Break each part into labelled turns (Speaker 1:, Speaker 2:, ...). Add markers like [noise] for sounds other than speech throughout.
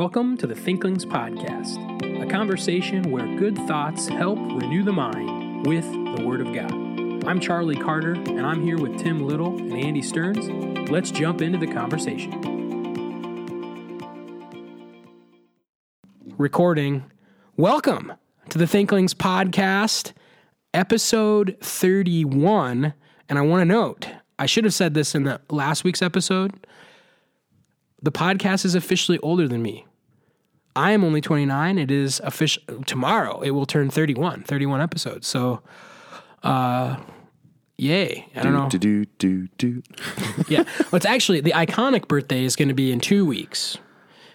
Speaker 1: Welcome to the Thinklings Podcast, a conversation where good thoughts help renew the mind with the Word of God. I'm Charlie Carter, and I'm here with Tim Little and Andy Stearns. Let's jump into the conversation. Recording. Welcome to the Thinklings Podcast, episode 31. And I want to note, I should have said this in the last week's episode. The podcast is officially older than me. I am only 29. It is official tomorrow. It will turn 31, 31 episodes. So, uh, yay. I don't know.
Speaker 2: Do do do do. [laughs]
Speaker 1: Yeah. Well, it's actually the iconic birthday is going to be in two weeks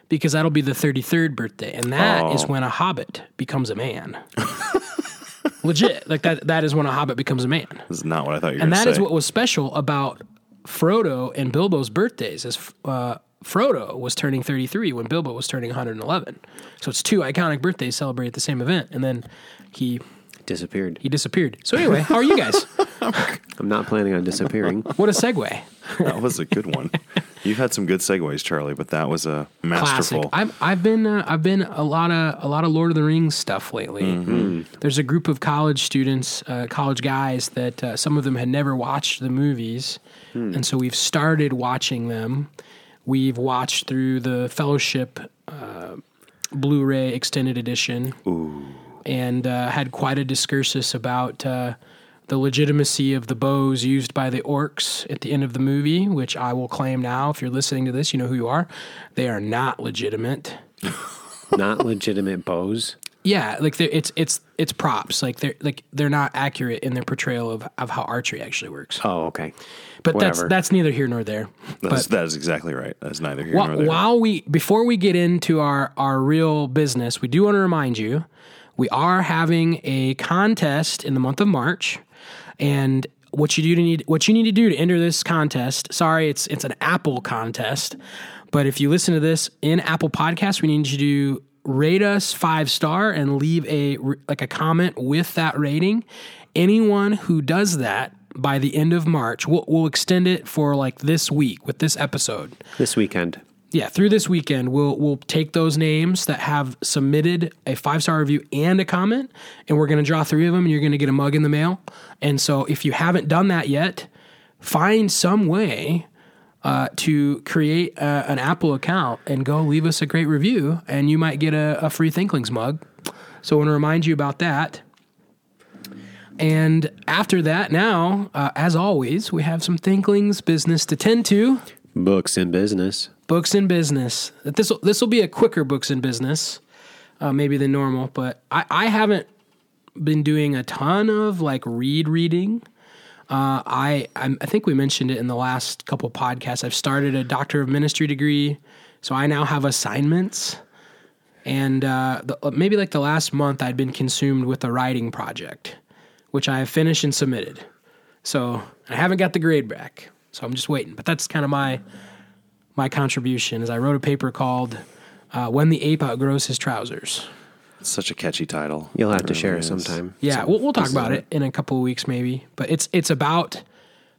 Speaker 1: because that'll be the 33rd birthday. And that is
Speaker 2: Oh.
Speaker 1: when a hobbit becomes a man. [laughs] Legit. Like that, that is when a hobbit becomes a man.
Speaker 2: This is not what I thought you were
Speaker 1: And that
Speaker 2: to
Speaker 1: is what was special about Frodo and Bilbo's birthdays. Is uh, Frodo was turning 33 when Bilbo was turning 111. So it's two iconic birthdays celebrated at the same event, and then he
Speaker 3: disappeared.
Speaker 1: he disappeared. So anyway, how are you guys? [laughs]
Speaker 3: I'm not planning on disappearing.
Speaker 1: What a segue!
Speaker 2: that was a good one. You've had some good segues, Charlie, but that was a
Speaker 1: Classic.
Speaker 2: masterful.
Speaker 1: I've I've been uh, I've been a lot of a lot of Lord of the Rings stuff lately.
Speaker 2: Mm-hmm.
Speaker 1: There's a group of college students, uh, college guys that uh, some of them had never watched the movies,
Speaker 2: Hmm.
Speaker 1: and so we've started watching them. We've watched through the Fellowship uh, Blu-ray extended edition, and uh, had quite a discursus about. Uh, the legitimacy of the bows used by the orcs at the end of the movie, which I will claim now. If you're listening to this, you know who you are. They are not legitimate. [laughs]
Speaker 3: Not legitimate bows.
Speaker 1: Yeah, like it's it's it's props. Like they're like they're not accurate in their portrayal of, of how archery actually works.
Speaker 3: Oh, okay.
Speaker 1: But that's
Speaker 3: whatever.
Speaker 1: that's neither here nor there. [laughs]
Speaker 2: That's, that is exactly right. That's neither here
Speaker 1: while,
Speaker 2: nor there.
Speaker 1: while we before we get into our our real business, we do want to remind you we are having a contest in the month of March, and what you do to need what you need to do to enter this contest. Sorry, it's it's an Apple contest, but if you listen to this in Apple Podcasts, we need you to rate us five star and leave a like a comment with that rating. Anyone who does that by the end of March, we'll, we'll extend it for like this week with this episode
Speaker 3: This weekend.
Speaker 1: yeah, through this weekend, we'll we'll take those names that have submitted a five star review and a comment, and we're going to draw three of them, and you're going to get a mug in the mail. And so, if you haven't done that yet, find some way uh, to create a, an Apple account and go leave us a great review, and you might get a, a free Thinklings mug. So, I want to remind you about that. And after that, now, uh, as always, we have some Thinklings business to tend to
Speaker 3: Books in business.
Speaker 1: books in business. This will this will be a quicker books in business, uh, maybe than normal. But I, I haven't been doing a ton of like read reading. Uh, I I'm, I think we mentioned it in the last couple podcasts. I've started a doctor of ministry degree, so I now have assignments. And uh, the, maybe like the last month, I'd been consumed with a writing project, which I have finished and submitted. So I haven't got the grade back, so I'm just waiting. But that's kind of my my contribution is I wrote a paper called uh, "When the Ape Outgrows His Trousers."
Speaker 2: It's such a catchy title.
Speaker 3: You'll have
Speaker 2: It
Speaker 3: to share
Speaker 2: really
Speaker 3: it
Speaker 2: is.
Speaker 3: sometime.
Speaker 1: Yeah,
Speaker 2: So
Speaker 1: we'll, we'll talk about it in a couple of weeks, maybe. But it's it's about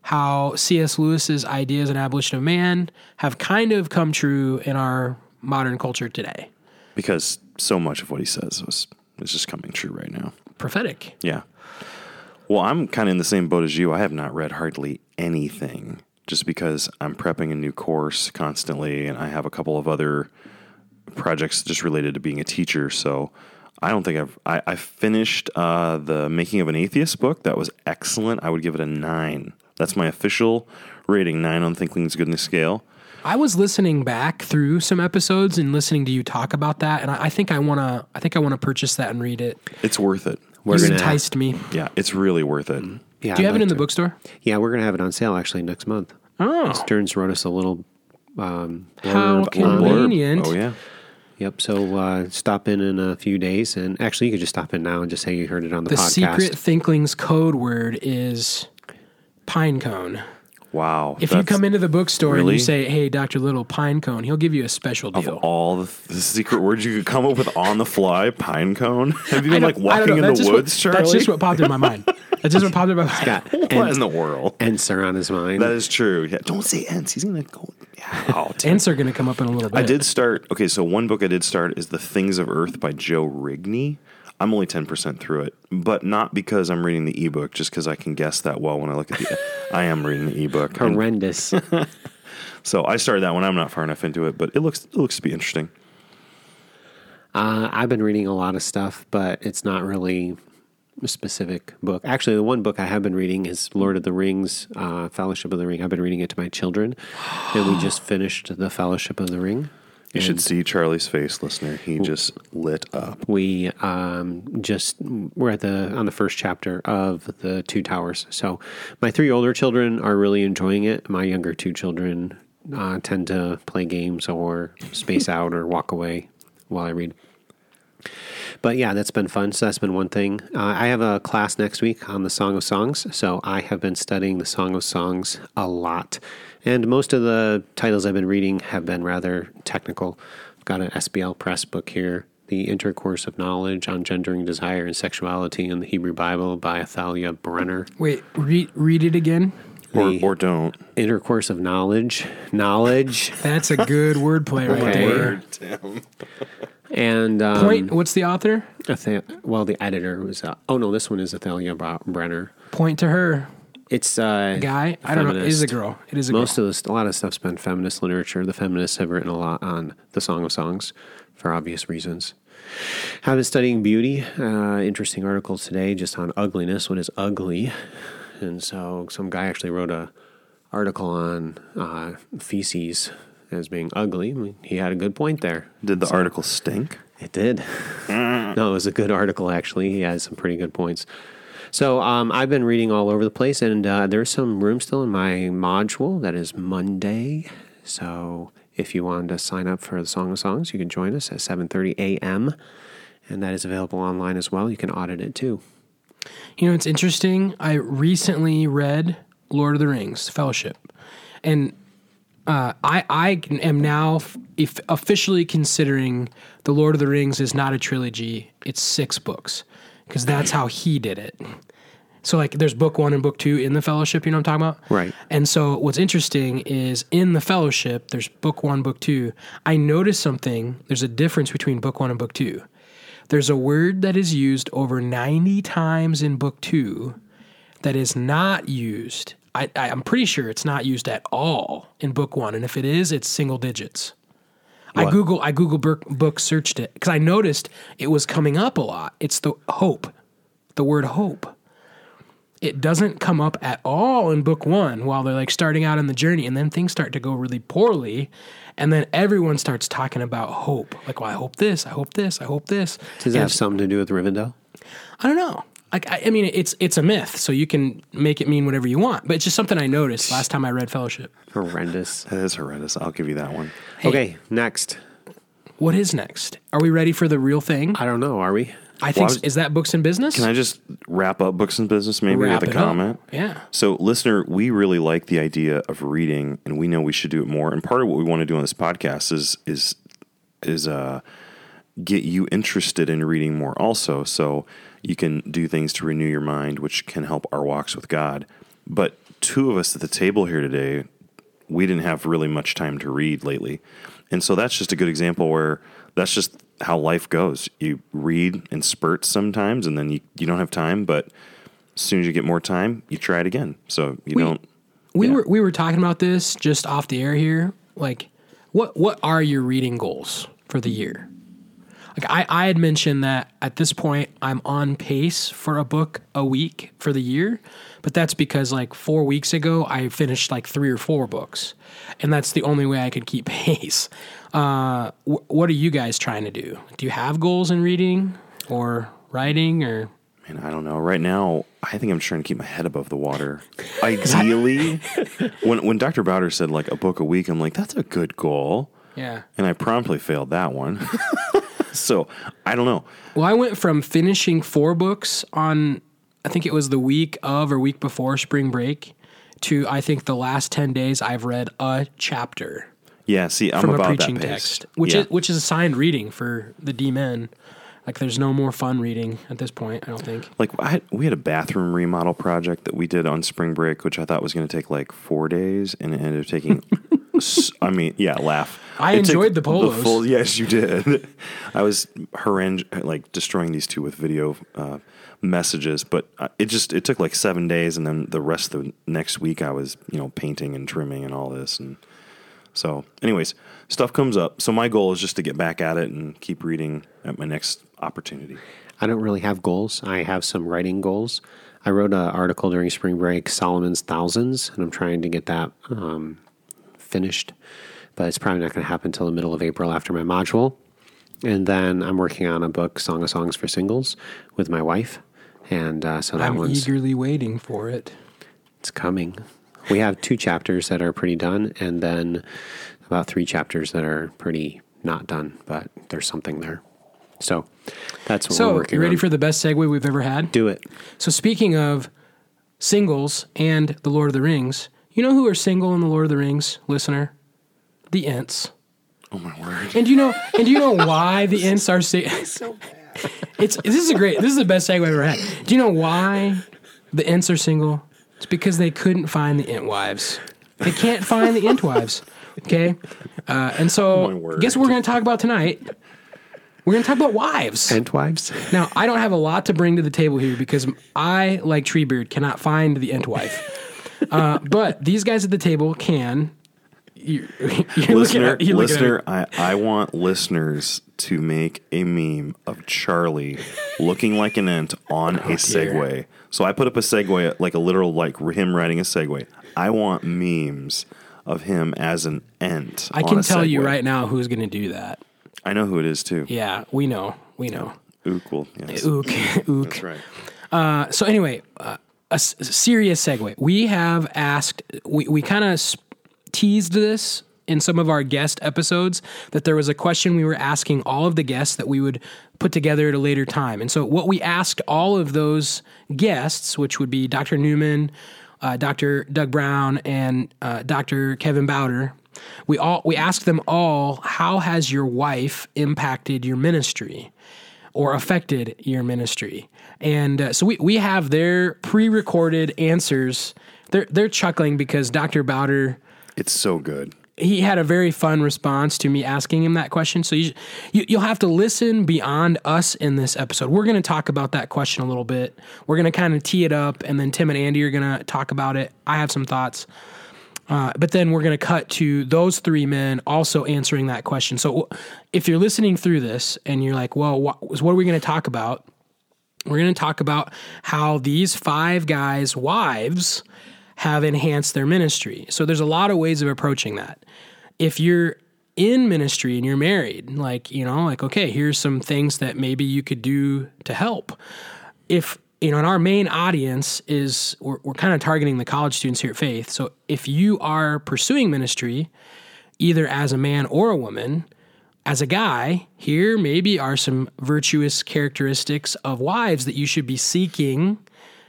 Speaker 1: how C.S. Lewis's ideas on abolition of man have kind of come true in our modern culture today.
Speaker 2: Because so much of what he says was is just coming true right now.
Speaker 1: Prophetic.
Speaker 2: Yeah. Well, I'm kind of in the same boat as you. I have not read hardly anything just because I'm prepping a new course constantly and I have a couple of other projects just related to being a teacher. So I don't think I've, I, I finished uh, the Making of an Atheist book. That was excellent. I would give it a nine. That's my official rating, nine on Thinkling's Goodness Scale.
Speaker 1: I was listening back through some episodes and listening to you talk about that, and I, I think I want to. I think I want to purchase that and read it.
Speaker 2: It's worth it.
Speaker 3: We're
Speaker 1: you
Speaker 3: gonna
Speaker 1: enticed me.
Speaker 2: Yeah, it's really worth it.
Speaker 3: Yeah,
Speaker 1: Do you
Speaker 3: I'd
Speaker 1: have it
Speaker 3: like
Speaker 1: in the bookstore?
Speaker 3: Yeah, we're gonna have it on sale actually next month.
Speaker 1: Oh,
Speaker 3: Stearns wrote us a little um,
Speaker 1: How
Speaker 3: blurb on
Speaker 1: convenient.
Speaker 2: Oh, yeah.
Speaker 3: Yep. So uh, stop in in a few days, and actually, you could just stop in now and just say you heard it on the, podcast.
Speaker 1: the
Speaker 3: podcast.
Speaker 1: secret Thinklings code word is pine cone.
Speaker 2: Wow.
Speaker 1: If you
Speaker 2: That's-
Speaker 1: come into the bookstore and
Speaker 2: Really?
Speaker 1: you say, "Hey, Doctor Little, pine cone," he'll give you a special
Speaker 2: Of
Speaker 1: deal.
Speaker 2: all the, the secret words you could come up with on the fly, pine cone. [laughs] Have you
Speaker 1: I
Speaker 2: been
Speaker 1: don't-
Speaker 2: like
Speaker 1: I don't
Speaker 2: walking
Speaker 1: know.
Speaker 2: in
Speaker 1: That's
Speaker 2: the
Speaker 1: just
Speaker 2: woods,
Speaker 1: what,
Speaker 2: Charlie?
Speaker 1: That's just what popped in my mind. That's just what popped in my [laughs] mind.
Speaker 3: Got
Speaker 2: what
Speaker 3: Ent-
Speaker 2: in the world?
Speaker 3: Enter on his mind.
Speaker 2: That is true. Yeah, don't say ants. He's gonna go. Yeah, Oh,
Speaker 1: Ants are going to come up in a little bit.
Speaker 2: I did start. Okay, so one book I did start is The Things of Earth by Joe Rigney. I'm only 10% through it, but not because I'm reading the ebook, just because I can guess that well when I look at the. I am reading the ebook. And
Speaker 3: Horrendous. [laughs]
Speaker 2: so I started that one. I'm not far enough into it, but it looks it looks to be interesting.
Speaker 3: Uh, I've been reading a lot of stuff, but it's not really a specific book. Actually, the one book I have been reading is Lord of the Rings, uh, Fellowship of the Ring. I've been reading it to my children, and we just [gasps] finished the Fellowship of the Ring.
Speaker 2: You should see Charlie's face, listener. He just lit up.
Speaker 3: We um, just we're at the on the first chapter of the Two Towers. So my three older children are really enjoying it. My younger two children uh, tend to play games or space [laughs] out or walk away while I read. But yeah, that's been fun. So that's been one thing. Uh, I have a class next week on the Song of Songs. So I have been studying the Song of Songs a lot. And most of the titles I've been reading have been rather technical. I've got an SBL Press book here, The Intercourse of Knowledge on Gendering Desire and Sexuality in the Hebrew Bible by Athalya Brenner.
Speaker 1: Wait, read read it again.
Speaker 2: Or, or don't.
Speaker 3: Intercourse of Knowledge. Knowledge.
Speaker 1: That's a good wordplay right
Speaker 3: Okay.
Speaker 1: there. [laughs]
Speaker 3: And um,
Speaker 1: Point. What's the author?
Speaker 3: Atha- well, the editor was. Uh, oh no, this one is Athalya Brenner.
Speaker 1: Point to her.
Speaker 3: It's uh,
Speaker 1: Guy. I don't know. It is a girl. It is a
Speaker 3: Most
Speaker 1: girl.
Speaker 3: of this, a lot of stuff's been feminist literature. The feminists have written a lot on the Song of Songs for obvious reasons. Have been studying beauty. Uh, interesting article today just on ugliness. What is ugly? And so some guy actually wrote a article on uh, feces as being ugly. I mean, He had a good point there.
Speaker 2: Did the article stink?
Speaker 3: It did. [laughs] no, it was a good article, actually. He had some pretty good points. So um, I've been reading all over the place, and uh, there's some room still in my module that is Monday. So if you wanted to sign up for the Song of Songs, you can join us at 7.30 a.m., and that is available online as well. You can audit it too.
Speaker 1: You know, it's interesting. I recently read Lord of the Rings Fellowship, and uh, I I am now if officially considering the Lord of the Rings is not a trilogy; it's six books because that's how he did it. So like, there's book one and book two in the Fellowship. You know what I'm talking about,
Speaker 3: Right.
Speaker 1: And so what's interesting is in the Fellowship, there's book one, book two. I noticed something. There's a difference between book one and book two. There's a word that is used over 90 times in book two that is not used. I, I, I'm pretty sure it's not used at all in book one, and if it is, it's single digits. I Google I Google book, book searched it because I noticed it was coming up a lot. It's the hope, the word hope. It doesn't come up at all in book one while they're like starting out on the journey, and then things start to go really poorly, and then everyone starts talking about hope. Like, well, I hope this, I hope this, I hope this.
Speaker 3: Does that
Speaker 1: And
Speaker 3: have something to do with Rivendell?
Speaker 1: I don't know. Like I, I mean, it's it's a myth, so you can make it mean whatever you want. But it's just something I noticed last time I read Fellowship.
Speaker 3: Horrendous.
Speaker 2: That is horrendous. I'll give you that one.
Speaker 3: Okay, next.
Speaker 1: What is next? Are we ready for the real thing?
Speaker 3: I don't know. Are we?
Speaker 1: I think
Speaker 2: Well, I was-
Speaker 1: is that books and business.
Speaker 2: Can I just wrap up books and business maybe
Speaker 1: Wrap
Speaker 2: with a
Speaker 1: it up.
Speaker 2: comment?
Speaker 1: Yeah.
Speaker 2: So, listener, we really like the idea of reading, and we know we should do it more. And part of what we want to do on this podcast is is is uh, get you interested in reading more, also, so you can do things to renew your mind, which can help our walks with God. But two of us at the table here today, we didn't have really much time to read lately, and so that's just a good example where that's just how life goes. You read in spurts sometimes, and then you you don't have time, but as soon as you get more time, you try it again. So you
Speaker 1: We-
Speaker 2: don't.
Speaker 1: We
Speaker 2: Yeah.
Speaker 1: were we were talking about this just off the air here. Like, what what are your reading goals for the year? Like I, I had mentioned that at this point I'm on pace for a book a week for the year, but that's because like four weeks ago I finished like three or four books, and that's the only way I could keep [laughs] pace. Uh, wh- what are you guys trying to do? Do you have goals in reading or writing or?
Speaker 2: Man, I don't know. Right now, I think I'm trying to keep my head above the water. [laughs] Ideally, when when Dr. Bauder said like a book a week, I'm like, that's a good goal,
Speaker 1: Yeah.
Speaker 2: and I promptly failed that one. [laughs] so I don't know.
Speaker 1: Well, I went from finishing four books on, I think it was the week of or week before spring break, to I think the last 10 days I've read a chapter
Speaker 2: Yeah, see, I'm
Speaker 1: from a
Speaker 2: about
Speaker 1: preaching
Speaker 2: that pace.
Speaker 1: text, which
Speaker 2: yeah.
Speaker 1: is which is assigned reading for the DMin. Like there's no more fun reading at this point, I don't think.
Speaker 2: like I had, we had a bathroom remodel project that we did on spring break, which I thought was going to take like four days, and it ended up taking [laughs] I mean, yeah, laugh.
Speaker 1: I
Speaker 2: It
Speaker 1: enjoyed the polos.
Speaker 2: full- yes, you did. [laughs] I was harangue, like destroying these two with video uh, messages, but uh, it just it took like seven days, and then the rest of the next week I was you know painting and trimming and all this, and so anyways, stuff comes up. So my goal is just to get back at it and keep reading at my next opportunity.
Speaker 3: I don't really have goals. I have some writing goals. I wrote an article during spring break, Solomon's Thousands, and I'm trying to get that um, finished, but it's probably not going to happen until the middle of April after my module. And then I'm working on a book, Song of Songs for Singles, with my wife, and uh, so that
Speaker 1: I'm
Speaker 3: one's
Speaker 1: eagerly waiting for it.
Speaker 3: it's coming. We have two chapters that are pretty done, and then about three chapters that are pretty not done, but there's something there. So that's what we're
Speaker 1: So,
Speaker 3: working
Speaker 1: you ready
Speaker 3: on.
Speaker 1: for the best segue we've ever had?
Speaker 3: Do it.
Speaker 1: So, speaking of singles and The Lord of the Rings, you know who are single in The Lord of the Rings, listener? The Ents.
Speaker 2: Oh my word!
Speaker 1: And do you know? And do you know [laughs] why the Ents are single? It's this is a great. This is the best segue I've ever had. Do you know why the Ents are single? It's because they couldn't find the Ent wives. They can't find the Ent wives. Okay, uh, and so
Speaker 2: word.
Speaker 1: guess what we're going to talk about tonight? We're going to talk about wives.
Speaker 3: Ent wives.
Speaker 1: Now, I don't have a lot to bring to the table here because I, like Treebeard, cannot find the Ent wife. Uh, but these guys at the table can. You're
Speaker 2: listener, [laughs]
Speaker 1: at, you're looking at
Speaker 2: listener, I, I want listeners to make a meme of Charlie looking like an ant on
Speaker 1: Oh,
Speaker 2: a Segway. So I put up a Segway, like a literal, like him riding a Segway. I want memes of him as an ant.
Speaker 1: I can tell you right now who's going to do that.
Speaker 2: I know who it is too.
Speaker 1: Yeah, we know. We know.
Speaker 2: Ook will. Yes.
Speaker 1: Ook. Ook.
Speaker 2: That's right.
Speaker 1: Uh, so anyway, uh, a, serious segue. We have asked, we, we kind of teased this in some of our guest episodes that there was a question we were asking all of the guests that we would put together at a later time. And so what we asked all of those guests, which would be Dr. Newman, uh, Dr. Doug Brown, and uh, Dr. Kevin Bauder, we all we asked them all, how has your wife impacted your ministry? Or affected your ministry. And uh, so we, we have their pre-recorded answers. They're they're chuckling because Dr. Bauder
Speaker 2: It's so good.
Speaker 1: he had a very fun response to me asking him that question. So you, you you'll have to listen beyond us in this episode. We're going to talk about that question a little bit. We're going to kind of tee it up, and then Tim and Andy are going to talk about it. I have some thoughts. Uh, but then we're going to cut to those three men also answering that question. So if you're listening through this and you're like, well, what, what are we going to talk about? We're going to talk about how these five guys' wives have enhanced their ministry. So there's a lot of ways of approaching that. If you're in ministry and you're married, like, you know, like, okay, here's some things that maybe you could do to help. If, you know, and our main audience is, we're, we're kind of targeting the college students here at Faith. So if you are pursuing ministry, either as a man or a woman, as a guy, here maybe are some virtuous characteristics of wives that you should be seeking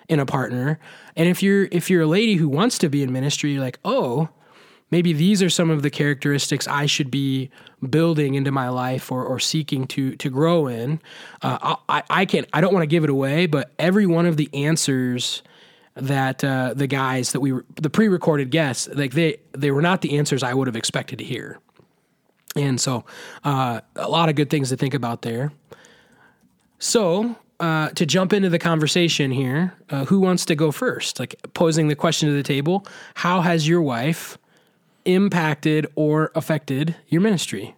Speaker 1: in a partner. And if you're if you're a lady who wants to be in ministry, you're like, oh, maybe these are some of the characteristics I should be building into my life or, or seeking to to grow in. Uh, I, I can I don't want to give it away, but every one of the answers that uh, the guys that we the pre-recorded guests like they they were not the answers I would have expected to hear. And so, uh, a lot of good things to think about there. So, uh, to jump into the conversation here, uh, who wants to go first? Like posing the question to the table How has your wife impacted or affected your ministry?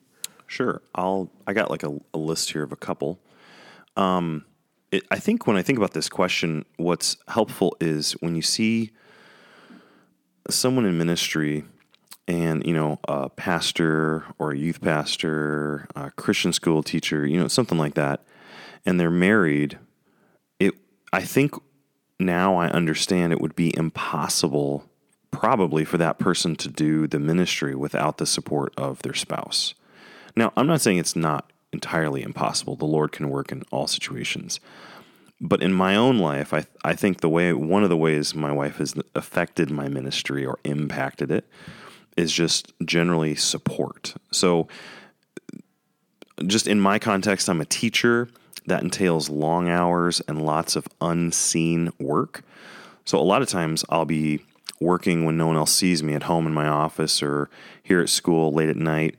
Speaker 2: Sure. I'll. I got like a, a list here of a couple. Um, it, I think when I think about this question, what's helpful is when you see someone in ministry, and you know, a pastor or a youth pastor, a Christian school teacher, you know, something like that, and they're married. It. I think now I understand it would be impossible, probably, for that person to do the ministry without the support of their spouse. Now, I'm not saying it's not entirely impossible. The Lord can work in all situations. But in my own life, I, I think the way, one of the ways my wife has affected my ministry or impacted it is just generally support. So, just in my context, I'm a teacher. That entails long hours and lots of unseen work. So, a lot of times I'll be working when no one else sees me at home in my office or here at school late at night.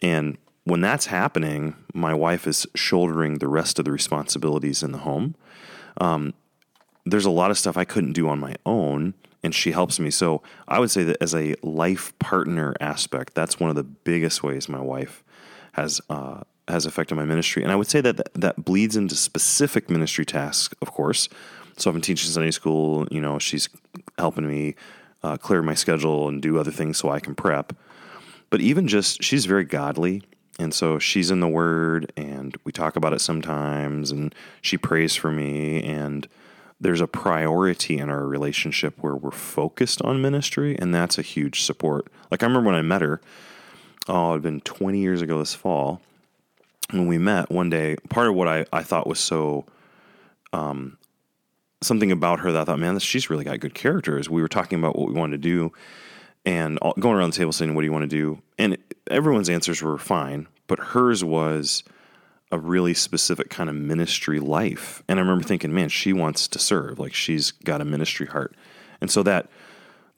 Speaker 2: And when that's happening, my wife is shouldering the rest of the responsibilities in the home. Um, there's a lot of stuff I couldn't do on my own, and she helps me. So I would say that as a life partner aspect, that's one of the biggest ways my wife has uh, has affected my ministry. And I would say that that, that bleeds into specific ministry tasks, of course. So if I'm teaching Sunday school, you know, she's helping me uh, clear my schedule and do other things so I can prep. But even just, she's very godly. And so she's in the Word, and we talk about it sometimes, and she prays for me. And there's a priority in our relationship where we're focused on ministry, and that's a huge support. Like I remember when I met her, oh, it had been 20 years ago this fall. When we met one day, part of what I, I thought was so um, something about her that I thought, man, she's really got good characters. We were talking about what we wanted to do and going around the table saying, what do you want to do? And everyone's answers were fine, but hers was a really specific kind of ministry life. And I remember thinking, man, she wants to serve. Like she's got a ministry heart. And so that,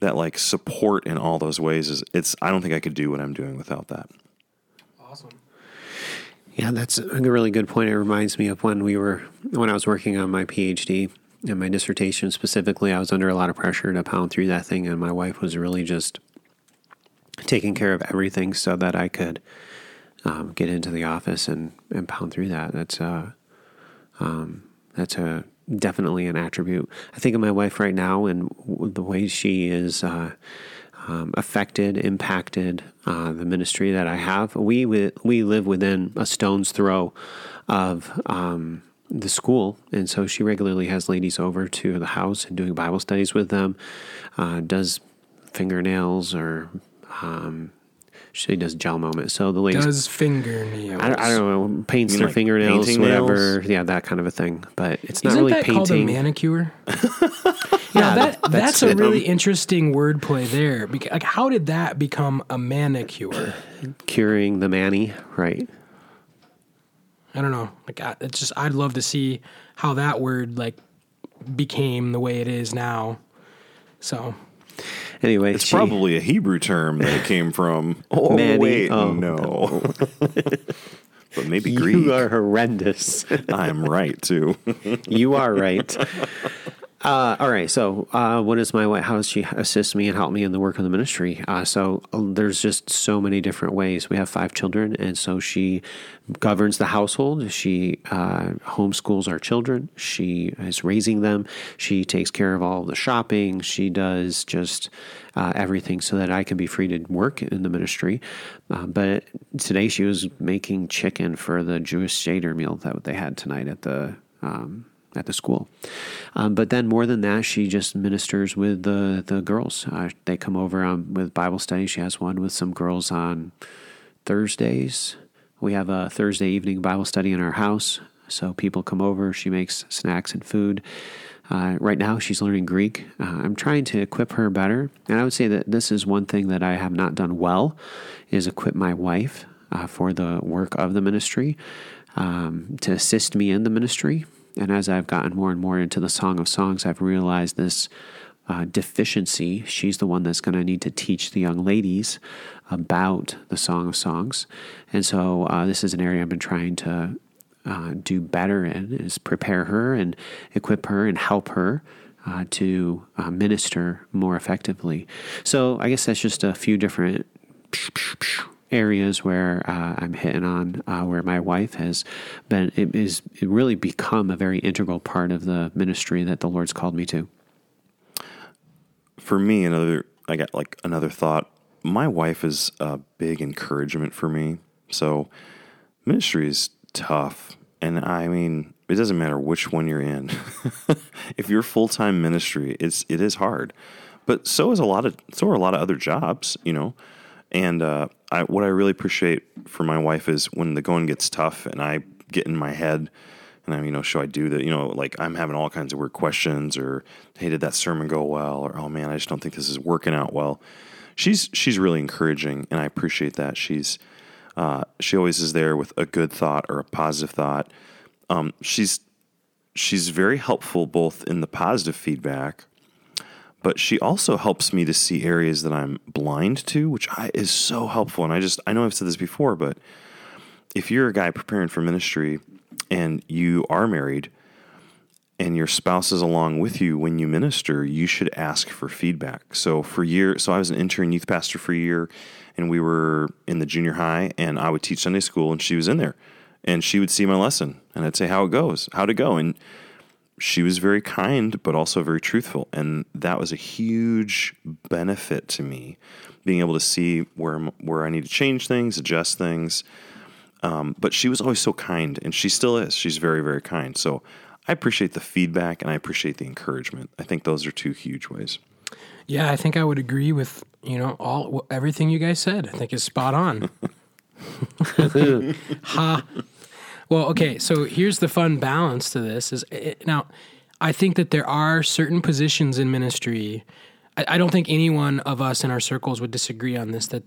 Speaker 2: that like support in all those ways is it's, I don't think I could do what I'm doing without that.
Speaker 1: Awesome.
Speaker 3: Yeah, that's a really good point. It reminds me of when we were, when I was working on my PhD in my dissertation specifically, I was under a lot of pressure to pound through that thing, and my wife was really just taking care of everything so that I could um, get into the office and, and pound through that. That's uh, um, that's a definitely an attribute. I think of my wife right now and the way she is uh, um, affected, impacted uh, the ministry that I have. We we live within a stone's throw of um, the school, and so she regularly has ladies over to the house and doing Bible studies with them. Uh, does fingernails or um, she does gel moment. So the ladies
Speaker 1: does fingernails.
Speaker 3: I, I don't know, paints their
Speaker 2: like
Speaker 3: fingernails,
Speaker 2: painting
Speaker 3: whatever. Yeah, that kind of a thing. But it's not
Speaker 1: Isn't
Speaker 3: really
Speaker 1: that called a manicure? [laughs] yeah, that, that's,
Speaker 3: that's
Speaker 1: a
Speaker 3: it.
Speaker 1: really interesting wordplay there. Because, like, how did that become a manicure?
Speaker 3: curing the manny, right?
Speaker 1: I don't know. Like, I, it's just I'd love to see how that word like became the way it is now. So
Speaker 3: Anyway,
Speaker 2: It's
Speaker 3: she-
Speaker 2: probably a Hebrew term that it came from. [laughs] Oh,
Speaker 3: Manny,
Speaker 2: wait,
Speaker 3: oh, um,
Speaker 2: no. [laughs] but maybe Greek.
Speaker 3: you are horrendous. [laughs]
Speaker 2: I'm right, too.
Speaker 3: you are right. Uh, all right. So, uh, what is my wife? How does she assist me and help me in the work of the ministry? Uh, so, uh, there's just so many different ways. We have five children, and so she governs the household. She uh, homeschools our children. She is raising them. She takes care of all the shopping. She does just uh, everything so that I can be free to work in the ministry. Uh, but today, she was making chicken for the Jewish Seder meal that they had tonight at the. Um, at the school. Um, but then more than that, she just ministers with the the girls. Uh, they come over um, with Bible study. She has one with some girls on Thursdays. We have a Thursday evening Bible study in our house. So people come over. She makes snacks and food. Uh, right now, she's learning Greek. Uh, I'm trying to equip her better, and I would say that this is one thing that I have not done well: is equip my wife uh, for the work of the ministry, um, to assist me in the ministry. And as I've gotten more and more into the Song of Songs, I've realized this uh, deficiency. She's the one that's going to need to teach the young ladies about the Song of Songs. And so uh, this is an area I've been trying to uh, do better in, is prepare her and equip her and help her. Uh, to uh, minister more effectively. So, I guess that's just a few different areas where uh, I'm hitting on uh, where my wife has been it is it really become a very integral part of the ministry that the Lord's called me to.
Speaker 2: for me, another I got like another thought. My wife is a big encouragement for me. So ministry is tough, and I mean it doesn't matter which one you're in. [laughs] if you're full time ministry, it's it is hard, but so is a lot of so are a lot of other jobs, you know. And uh, I, what I really appreciate for my wife is when the going gets tough, and I get in my head and I'm, you know, should I do that? You know, like I'm having all kinds of weird questions, or hey, did that sermon go well? Or oh man, I just don't think this is working out well. She's she's really encouraging, and I appreciate that. She's uh, she always is there with a good thought or a positive thought. Um, she's she's very helpful both in the positive feedback, but she also helps me to see areas that I'm blind to, which I, is so helpful. And I just, I know I've said this before, but if you're a guy preparing for ministry and you are married and your spouse is along with you when you minister, you should ask for feedback. So for years, so I was an intern youth pastor for a year, and we were in the junior high, and I would teach Sunday school, and she was in there, and she would see my lesson, and I'd say how it goes, how to go, and she was very kind, but also very truthful, and that was a huge benefit to me, being able to see where where I need to change things, adjust things. Um, but she was always so kind, and she still is. She's very, very kind. So I appreciate the feedback and I appreciate the encouragement. I think those are two huge ways.
Speaker 1: Yeah, I think I would agree with you know all everything you guys said. I think is spot on. [laughs] [laughs] ha. Well, okay. So here's the fun balance to this: is it, eh, now, I think that there are certain positions in ministry. I, I don't think anyone of us in our circles would disagree on this. That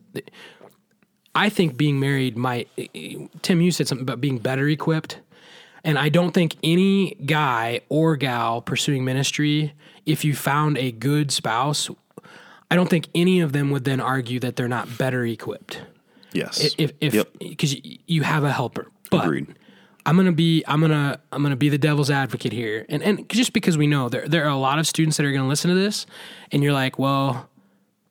Speaker 1: I think being married might. Eh, eh, Tim, you said something about being better equipped. And I don't think any guy or gal pursuing ministry, if you found a good spouse, I don't think any of them would then argue that they're not better equipped.
Speaker 2: Yes.
Speaker 1: If if because yep. you have a helper. But
Speaker 2: Agreed.
Speaker 1: I'm gonna be I'm gonna I'm gonna be the devil's advocate here, and and just because we know there there are a lot of students that are gonna listen to this, and you're like, well,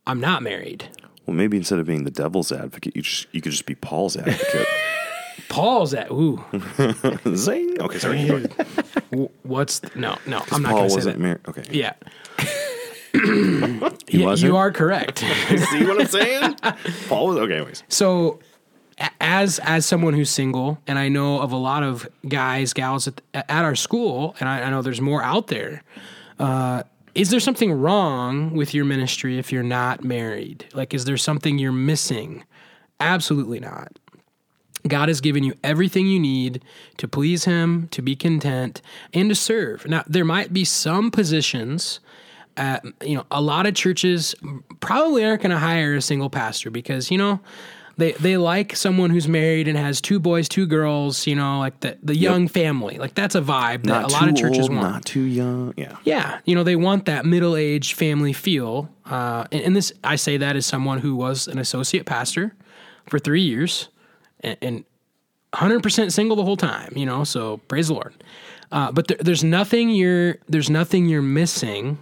Speaker 1: I'm not married.
Speaker 2: Well, maybe instead of being the devil's advocate, you just you could just be Paul's advocate. [laughs]
Speaker 1: Paul's at ooh. [laughs]
Speaker 2: Zing. Okay, sorry.
Speaker 1: What's no no? I'm not
Speaker 2: Paul
Speaker 1: going to say
Speaker 2: wasn't
Speaker 1: that.
Speaker 2: married. Okay.
Speaker 1: Yeah. Yeah,
Speaker 3: wasn't?
Speaker 1: You are correct. [laughs]
Speaker 2: See what I'm saying? Paul was okay. Anyways,
Speaker 1: so, as as someone who's single, and I know of a lot of guys, gals at, at our school, and I, I know there's more out there. Uh, is there something wrong with your ministry if you're not married? Like, is there something you're missing? Absolutely not. God has given you everything you need to please Him, to be content, and to serve. Now, there might be some positions. At, you know, a lot of churches probably aren't going to hire a single pastor because you know they they like someone who's married and has two boys, two girls. You know, like the the young family. Like that's a vibe that
Speaker 2: not
Speaker 1: a lot of churches
Speaker 2: old,
Speaker 1: want.
Speaker 2: not too young. Yeah.
Speaker 1: Yeah, you know they want that middle-aged family feel, uh, and, and this I say that as someone who was an associate pastor for three years, and, and 100% single the whole time. You know, so praise the Lord. Uh, but there, there's nothing you're there's nothing you're missing.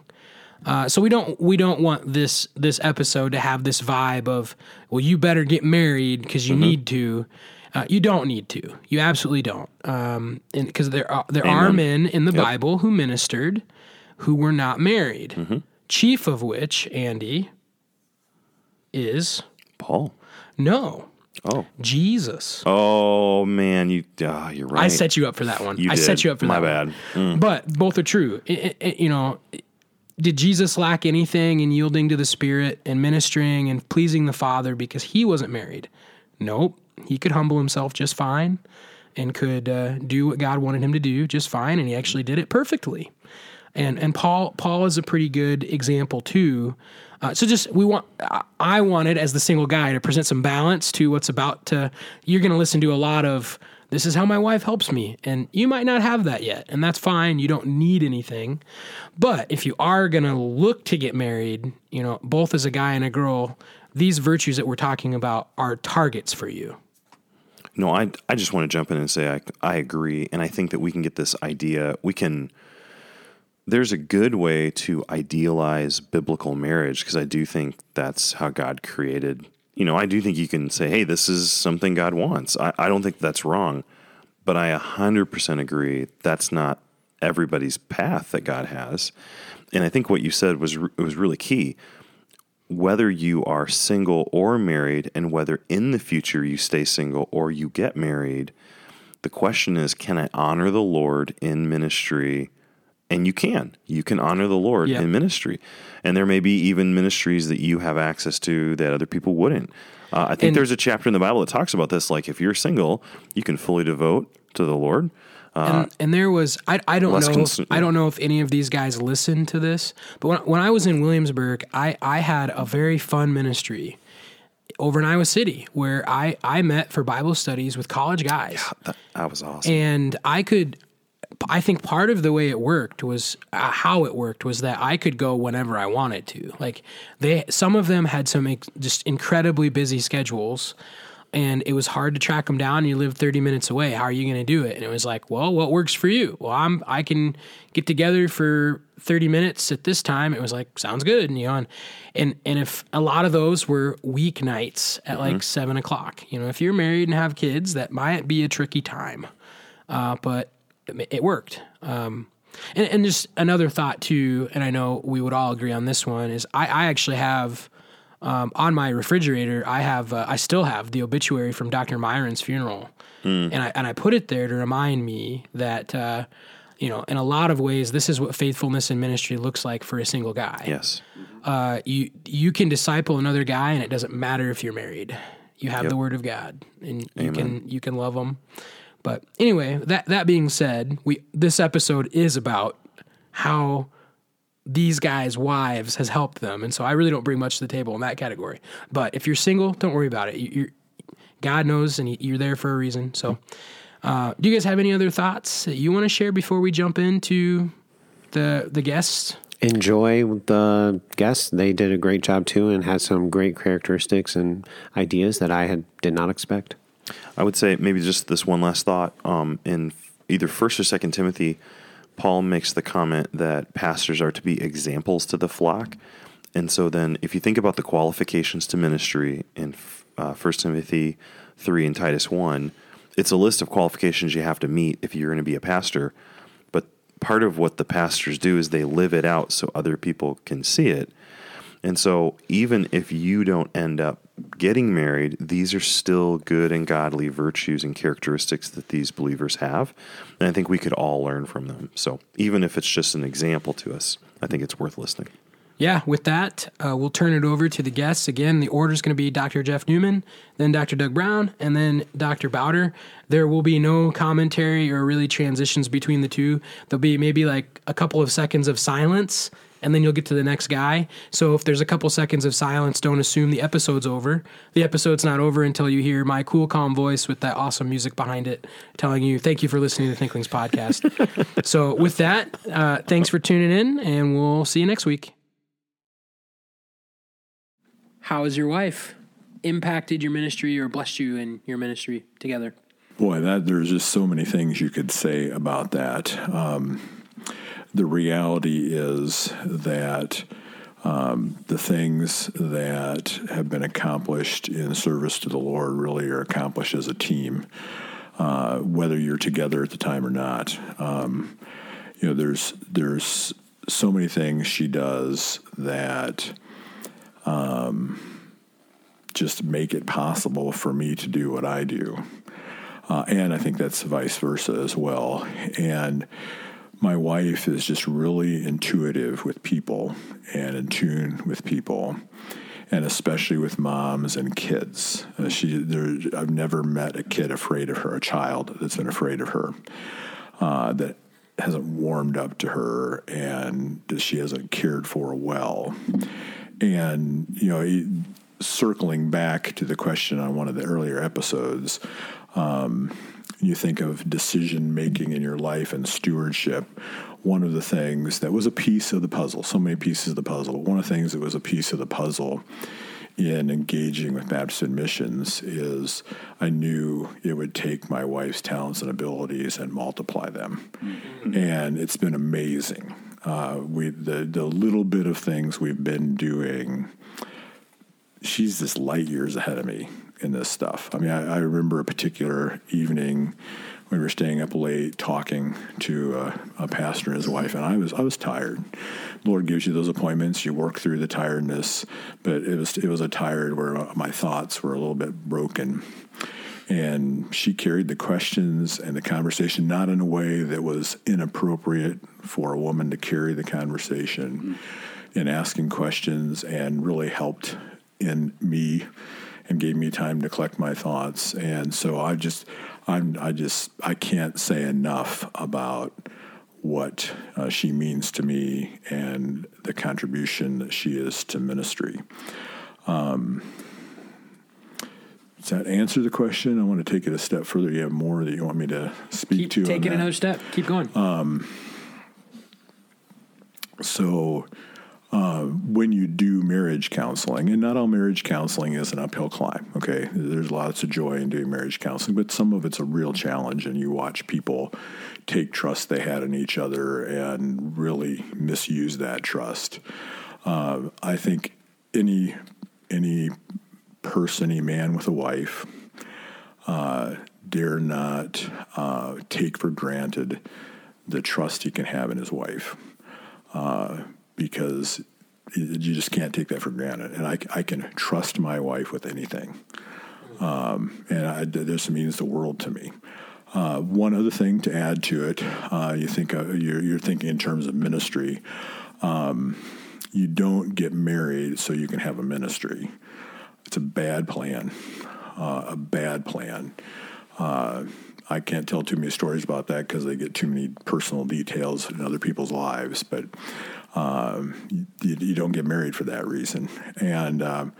Speaker 1: Uh, so we don't we don't want this this episode to have this vibe of well you better get married because you need to. Uh, you don't need to. You absolutely don't. Um, because there are there are men in the Bible who ministered who were not married. Chief of which Andy is
Speaker 2: Paul.
Speaker 1: no
Speaker 2: Oh.
Speaker 1: Jesus.
Speaker 2: Oh man, you. ah, you're right.
Speaker 1: I set you up for that one.
Speaker 2: You
Speaker 1: I set you up for
Speaker 2: My
Speaker 1: that.
Speaker 2: bad. Mm.
Speaker 1: But both are true. I- I- you know, did Jesus lack anything in yielding to the Spirit and ministering and pleasing the Father because he wasn't married? Nope. He could humble himself just fine and could uh, do what God wanted him to do just fine, and he actually did it perfectly. And and Paul Paul is a pretty good example too. Uh, so just we want I- I wanted as the single guy to present some balance to what's about to. You're going to listen to a lot of this is how my wife helps me, and you might not have that yet, and that's fine. You don't need anything, but if you are going to look to get married, you know, both as a guy and a girl, these virtues that we're talking about are targets for you.
Speaker 2: No, I I just want to jump in and say I I agree, and I think that we can get this idea. We can. There's a good way to idealize biblical marriage because I do think that's how God created. You know, I do think you can say, "Hey, this is something God wants." I, I don't think that's wrong, but I 100% agree that's not everybody's path that God has. And I think what you said was was really key whether you are single or married, and whether in the future you stay single or you get married, the question is can I honor the Lord in ministry? And you can. You can honor the Lord
Speaker 1: Yeah.
Speaker 2: in ministry. And there may be even ministries that you have access to that other people wouldn't. Uh, I think
Speaker 1: And-
Speaker 2: there's a chapter in the Bible that talks about this. Like if you're single, you can fully devote to the Lord.
Speaker 1: and, and there was I, I don't know
Speaker 2: cons-
Speaker 1: I don't know if any of these guys listen to this, but when, when I was in Williamsburg, I, I had a very fun ministry over in Iowa City where I, I met for Bible studies with college guys.
Speaker 2: That, that was awesome.
Speaker 1: And I could I think part of the way it worked was uh, how it worked was that I could go whenever I wanted to. Like they, some of them had some ex- just incredibly busy schedules, and it was hard to track them down. You live 30 minutes away. How are you going to do it? And it was like, well, what works for you? Well, I'm I can get together for 30 minutes at this time. It was like, sounds good. And you know, and and, and if a lot of those were weeknights at like seven o'clock, you know, if you're married and have kids, that might be a tricky time. Uh, but it, worked. Um, and, and just another thought too, and I know we would all agree on this one is I, I actually have um, on my refrigerator I have uh, I still have the obituary from Dr. Myron's funeral, and I and I put it there to remind me that uh, you know in a lot of ways this is what faithfulness in ministry looks like for a single guy.
Speaker 2: Yes.
Speaker 1: Uh, you you can disciple another guy, and it doesn't matter if you're married. You have the word of God, and you can you can love them. But anyway, that that being said, we this episode is about how these guys' wives has helped them, and so I really don't bring much to the table in that category. But if you're single, don't worry about it. You, God knows, and you're there for a reason. So, uh, do you guys have any other thoughts that you want to share before we jump into the the guests?
Speaker 3: enjoy the guests. They did a great job too, and had some great characteristics and ideas that I had did not expect.
Speaker 2: I would say maybe just this one last thought. Um, in either First or Second Timothy, Paul makes the comment that pastors are to be examples to the flock. And so then, if you think about the qualifications to ministry in uh, First Timothy three and Titus one, it's a list of qualifications you have to meet if you're going to be a pastor. But part of what the pastors do is they live it out so other people can see it. And so, even if you don't end up getting married, these are still good and godly virtues and characteristics that these believers have. And I think we could all learn from them. So, even if it's just an example to us, I think it's worth listening.
Speaker 1: Yeah, with that, uh, we'll turn it over to the guests. Again, the order is going to be Dr. Jeff Newman, then Dr. Doug Brown, and then Dr. Bauder. There will be no commentary or really transitions between the two. There'll be maybe like a couple of seconds of silence, and then you'll get to the next guy. So if there's a couple seconds of silence, don't assume the episode's over. The episode's not over until you hear my cool, calm voice with that awesome music behind it telling you, thank you for listening to the Thinklings podcast. [laughs] so with that, uh, thanks for tuning in, and we'll see you next week. How has your wife impacted your ministry or blessed you in your ministry together?
Speaker 4: Boy, that there's just so many things you could say about that. Um, the reality is that um, the things that have been accomplished in service to the Lord really are accomplished as a team, uh, whether you're together at the time or not. Um, you know, there's there's so many things she does that just make it possible for me to do what I do. Uh, and I think that's vice versa as well. And my wife is just really intuitive with people and in tune with people, and especially with moms and kids. Uh, she, there, I've never met a kid afraid of her, a child that's been afraid of her, uh, that hasn't warmed up to her and that she hasn't cared for well. And, you know, circling back to the question on one of the earlier episodes, um, you think of decision making in your life and stewardship. One of the things that was a piece of the puzzle, so many pieces of the puzzle, one of the things that was a piece of the puzzle in engaging with Baptist missions is I knew it would take my wife's talents and abilities and multiply them. Mm-hmm. And it's been amazing. Uh, we the the little bit of things we've been doing she's just light years ahead of me in this stuff. I mean, I, I remember a particular evening when we were staying up late talking to a, a, pastor and his wife, and I was I was tired. Lord gives you those appointments, you work through the tiredness, but it was it was a tired where my thoughts were a little bit broken. And she carried the questions and the conversation not in a way that was inappropriate for a woman to carry the conversation mm-hmm. in asking questions and really helped in me and gave me time to collect my thoughts. And so I just, I'm, I just, I can't say enough about what uh, she means to me and the contribution that she is to ministry. Um, Does that answer the question? I want to take it a step further. You have more that you want me to speak
Speaker 1: Keep
Speaker 4: to? on
Speaker 1: taking another step. Keep going.
Speaker 4: So, uh, when you do marriage counseling, and not all marriage counseling is an uphill climb, okay? There's lots of joy in doing marriage counseling, but some of it's a real challenge, and you watch people take trust they had in each other and really misuse that trust. Uh, I think any any person, any man with a wife, uh, dare not uh, take for granted the trust he can have in his wife uh, because you just can't take that for granted. And I, I can trust my wife with anything. Um, and I, this means the world to me. Uh, one other thing to add to it, uh, you think uh, you're, you're, thinking in terms of ministry. Um, you don't get married so you can have a ministry. It's a bad plan. Uh, a bad plan. Uh, I can't tell too many stories about that because they get too many personal details in other people's lives. But um, you, you, don't get married for that reason, and um,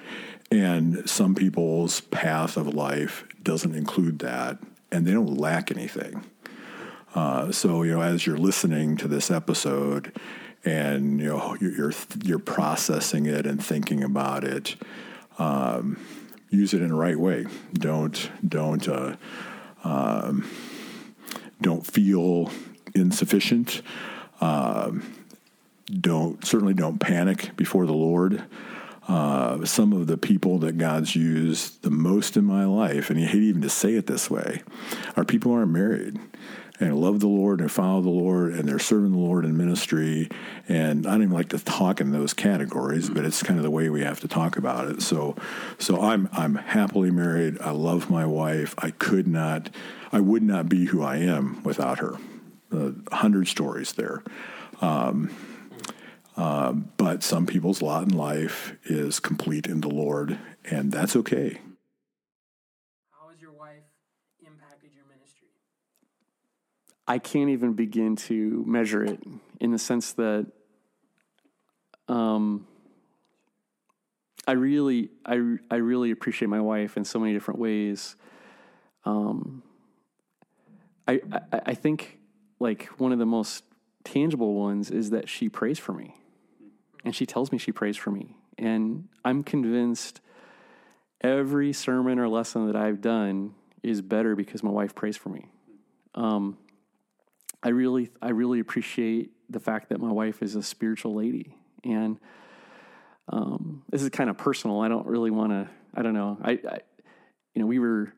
Speaker 4: and some people's path of life doesn't include that, and they don't lack anything. Uh, so you know, as you're listening to this episode, and you know you're you're, processing it and thinking about it. Um, use it in the right way. Don't don't uh, um, don't feel insufficient. Um, don't certainly don't panic before the Lord. Uh, some of the people that God's used the most in my life, and you hate even to say it this way, are people who aren't married and love the Lord and follow the Lord and they're serving the Lord in ministry. And I don't even like to talk in those categories, but it's kind of the way we have to talk about it. So, so I'm I'm happily married. I love my wife. I could not, I would not be who I am without her. Uh, hundred stories there. Um, uh, but some people's lot in life is complete in the Lord, and that's okay.
Speaker 1: How has your wife impacted your ministry?
Speaker 5: I can't even begin to measure it in the sense that um, I really, I, I really appreciate my wife in so many different ways. Um, I, I, I think like one of the most tangible ones is that she prays for me and she tells me she prays for me. And I'm convinced every sermon or lesson that I've done is better because my wife prays for me. Um, I really, I really appreciate the fact that my wife is a spiritual lady, and um, this is kind of personal. I don't really want to. I don't know. I, I, you know, we were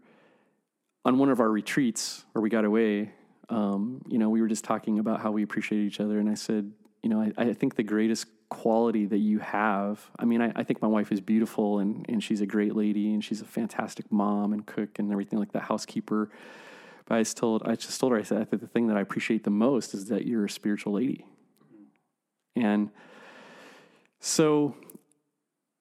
Speaker 5: on one of our retreats where we got away. Um, you know, we were just talking about how we appreciate each other, and I said, you know, I, I think the greatest quality that you have. I mean, I, I, think my wife is beautiful and, and she's a great lady and she's a fantastic mom and cook and everything like that, housekeeper. But I just told I just told her I said I think the thing that I appreciate the most is that you're a spiritual lady. And so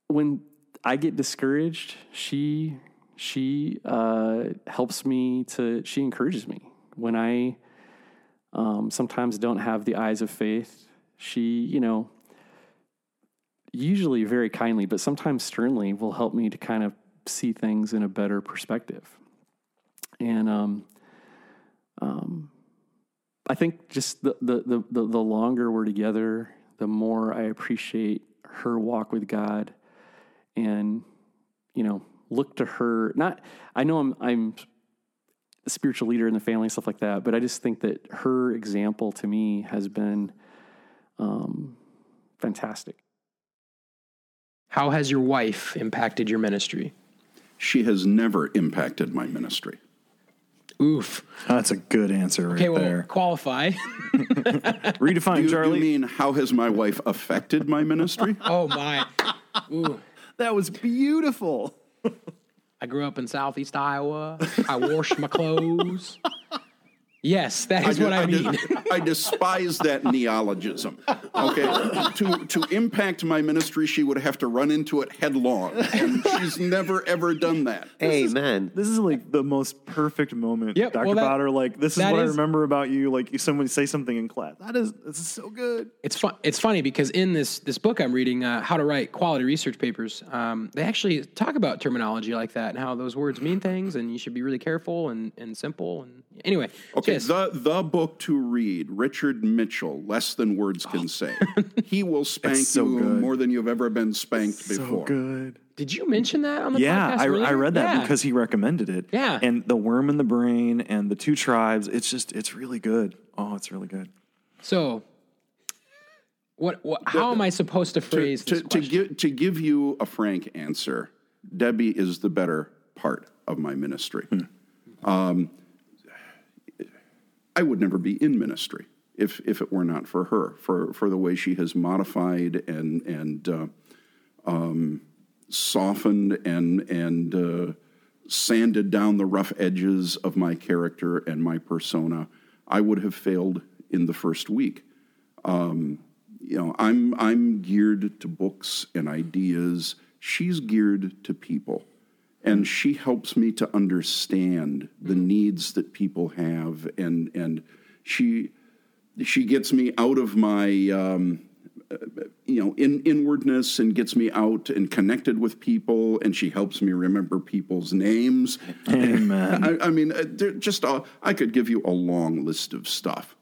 Speaker 5: when I get discouraged, she she uh, helps me to she encourages me when I um, sometimes don't have the eyes of faith. She you know usually very kindly, but sometimes sternly, will help me to kind of see things in a better perspective. And um, um, I think just the, the, the, the longer we're together, the more I appreciate her walk with God and, you know, look to her. Not, I know I'm, I'm a spiritual leader in the family and stuff like that, but I just think that her example to me has been um, fantastic.
Speaker 1: How has your wife impacted your ministry?
Speaker 6: She has never impacted my ministry.
Speaker 1: Oof.
Speaker 2: That's a good answer right
Speaker 1: okay, well,
Speaker 2: there.
Speaker 1: Qualify. [laughs]
Speaker 2: Redefine,
Speaker 6: you,
Speaker 2: Charlie.
Speaker 6: You mean how has my wife affected my ministry? [laughs]
Speaker 1: oh my.
Speaker 2: Ooh. That was beautiful.
Speaker 1: I grew up in southeast Iowa. I washed my clothes. [laughs] Yes, that is
Speaker 6: de-
Speaker 1: what I
Speaker 6: de-
Speaker 1: mean. [laughs]
Speaker 6: I despise that neologism. Okay, to to impact my ministry, she would have to run into it headlong, and she's never ever done that.
Speaker 3: Amen.
Speaker 2: This is like the most perfect moment,
Speaker 1: Yep,
Speaker 2: Dr.
Speaker 1: well,
Speaker 2: Bauder. Like this is
Speaker 1: that
Speaker 2: what I remember about you. Like you someone say something in class. That is this is so good.
Speaker 1: It's fun. It's funny because in this this book I'm reading, uh, how to write quality research papers, um, they actually talk about terminology like that and how those words mean things, and you should be really careful and, and simple. And anyway, so
Speaker 6: Okay,
Speaker 1: yes.
Speaker 6: the the book to read, Richard Mitchell, less than words can say. [laughs] He will spank
Speaker 2: so
Speaker 6: you
Speaker 2: good.
Speaker 6: more than you've ever been spanked
Speaker 2: So
Speaker 6: before.
Speaker 2: good.
Speaker 1: did you mention that on the podcast?
Speaker 2: Yeah,
Speaker 1: podcast?
Speaker 2: I, I read that
Speaker 1: Yeah.
Speaker 2: because he recommended it.
Speaker 1: Yeah.
Speaker 2: and the worm in the brain and the two tribes. It's just it's really good. Oh, it's really good.
Speaker 1: So, what? what how am I supposed to phrase
Speaker 6: to,
Speaker 1: this
Speaker 6: to
Speaker 1: question?
Speaker 6: give to give you a frank answer, Debbie is the better part of my ministry. Um, I would never be in ministry if if it were not for her, for for the way she has modified and and uh, um, softened and and uh, sanded down the rough edges of my character and my persona. I would have failed in the first week. You know i'm i'm geared to books and ideas. She's geared to people and she helps me to understand the needs that people have and and she she gets me out of my um, uh, you know in inwardness and gets me out and connected with people and she helps me remember people's names
Speaker 2: Amen.
Speaker 6: I, I mean, uh, just uh, I could give you a long list of stuff,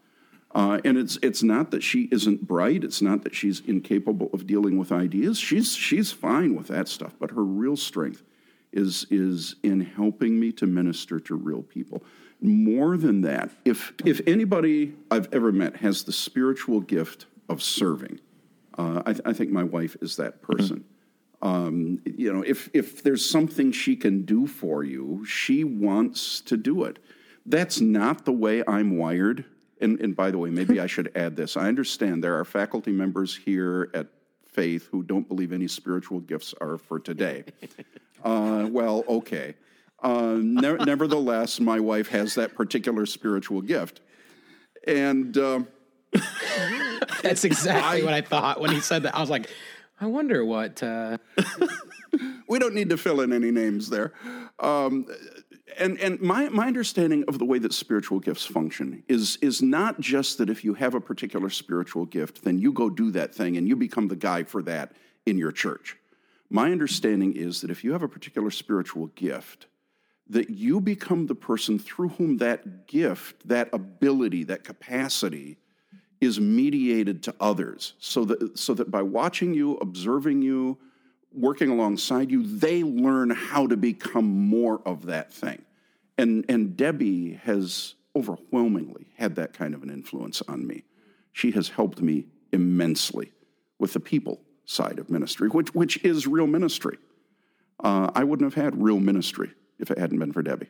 Speaker 6: uh, and it's it's not that she isn't bright. It's not that she's incapable of dealing with ideas. She's she's fine with that stuff. But her real strength is is in helping me to minister to real people. More than that, if if anybody I've ever met has the spiritual gift of serving, uh, I, th- I think my wife is that person um, you know, if if there's something she can do for you, she wants to do it. That's not the way I'm wired. And, and by the way, maybe I should add this. I understand there are faculty members here at Faith who don't believe any spiritual gifts are for today. [laughs] Uh, well, okay. Uh, ne- nevertheless, my wife has that particular spiritual gift. And. um [laughs]
Speaker 1: That's exactly what I thought when he said that. I was like, I wonder what. Uh, [laughs]
Speaker 6: we don't need to fill in any names there. Um, and and my, my understanding of the way that spiritual gifts function is is not just that if you have a particular spiritual gift, then you go do that thing and you become the guy for that in your church. My understanding is that if you have a particular spiritual gift, that you become the person through whom that gift, that ability, that capacity is mediated to others so that so that by watching you, observing you, working alongside you, they learn how to become more of that thing. And and Debbie has overwhelmingly had that kind of an influence on me. She has helped me immensely with the people side of ministry, which which is real ministry. Uh, I wouldn't have had real ministry if it hadn't been for Debbie.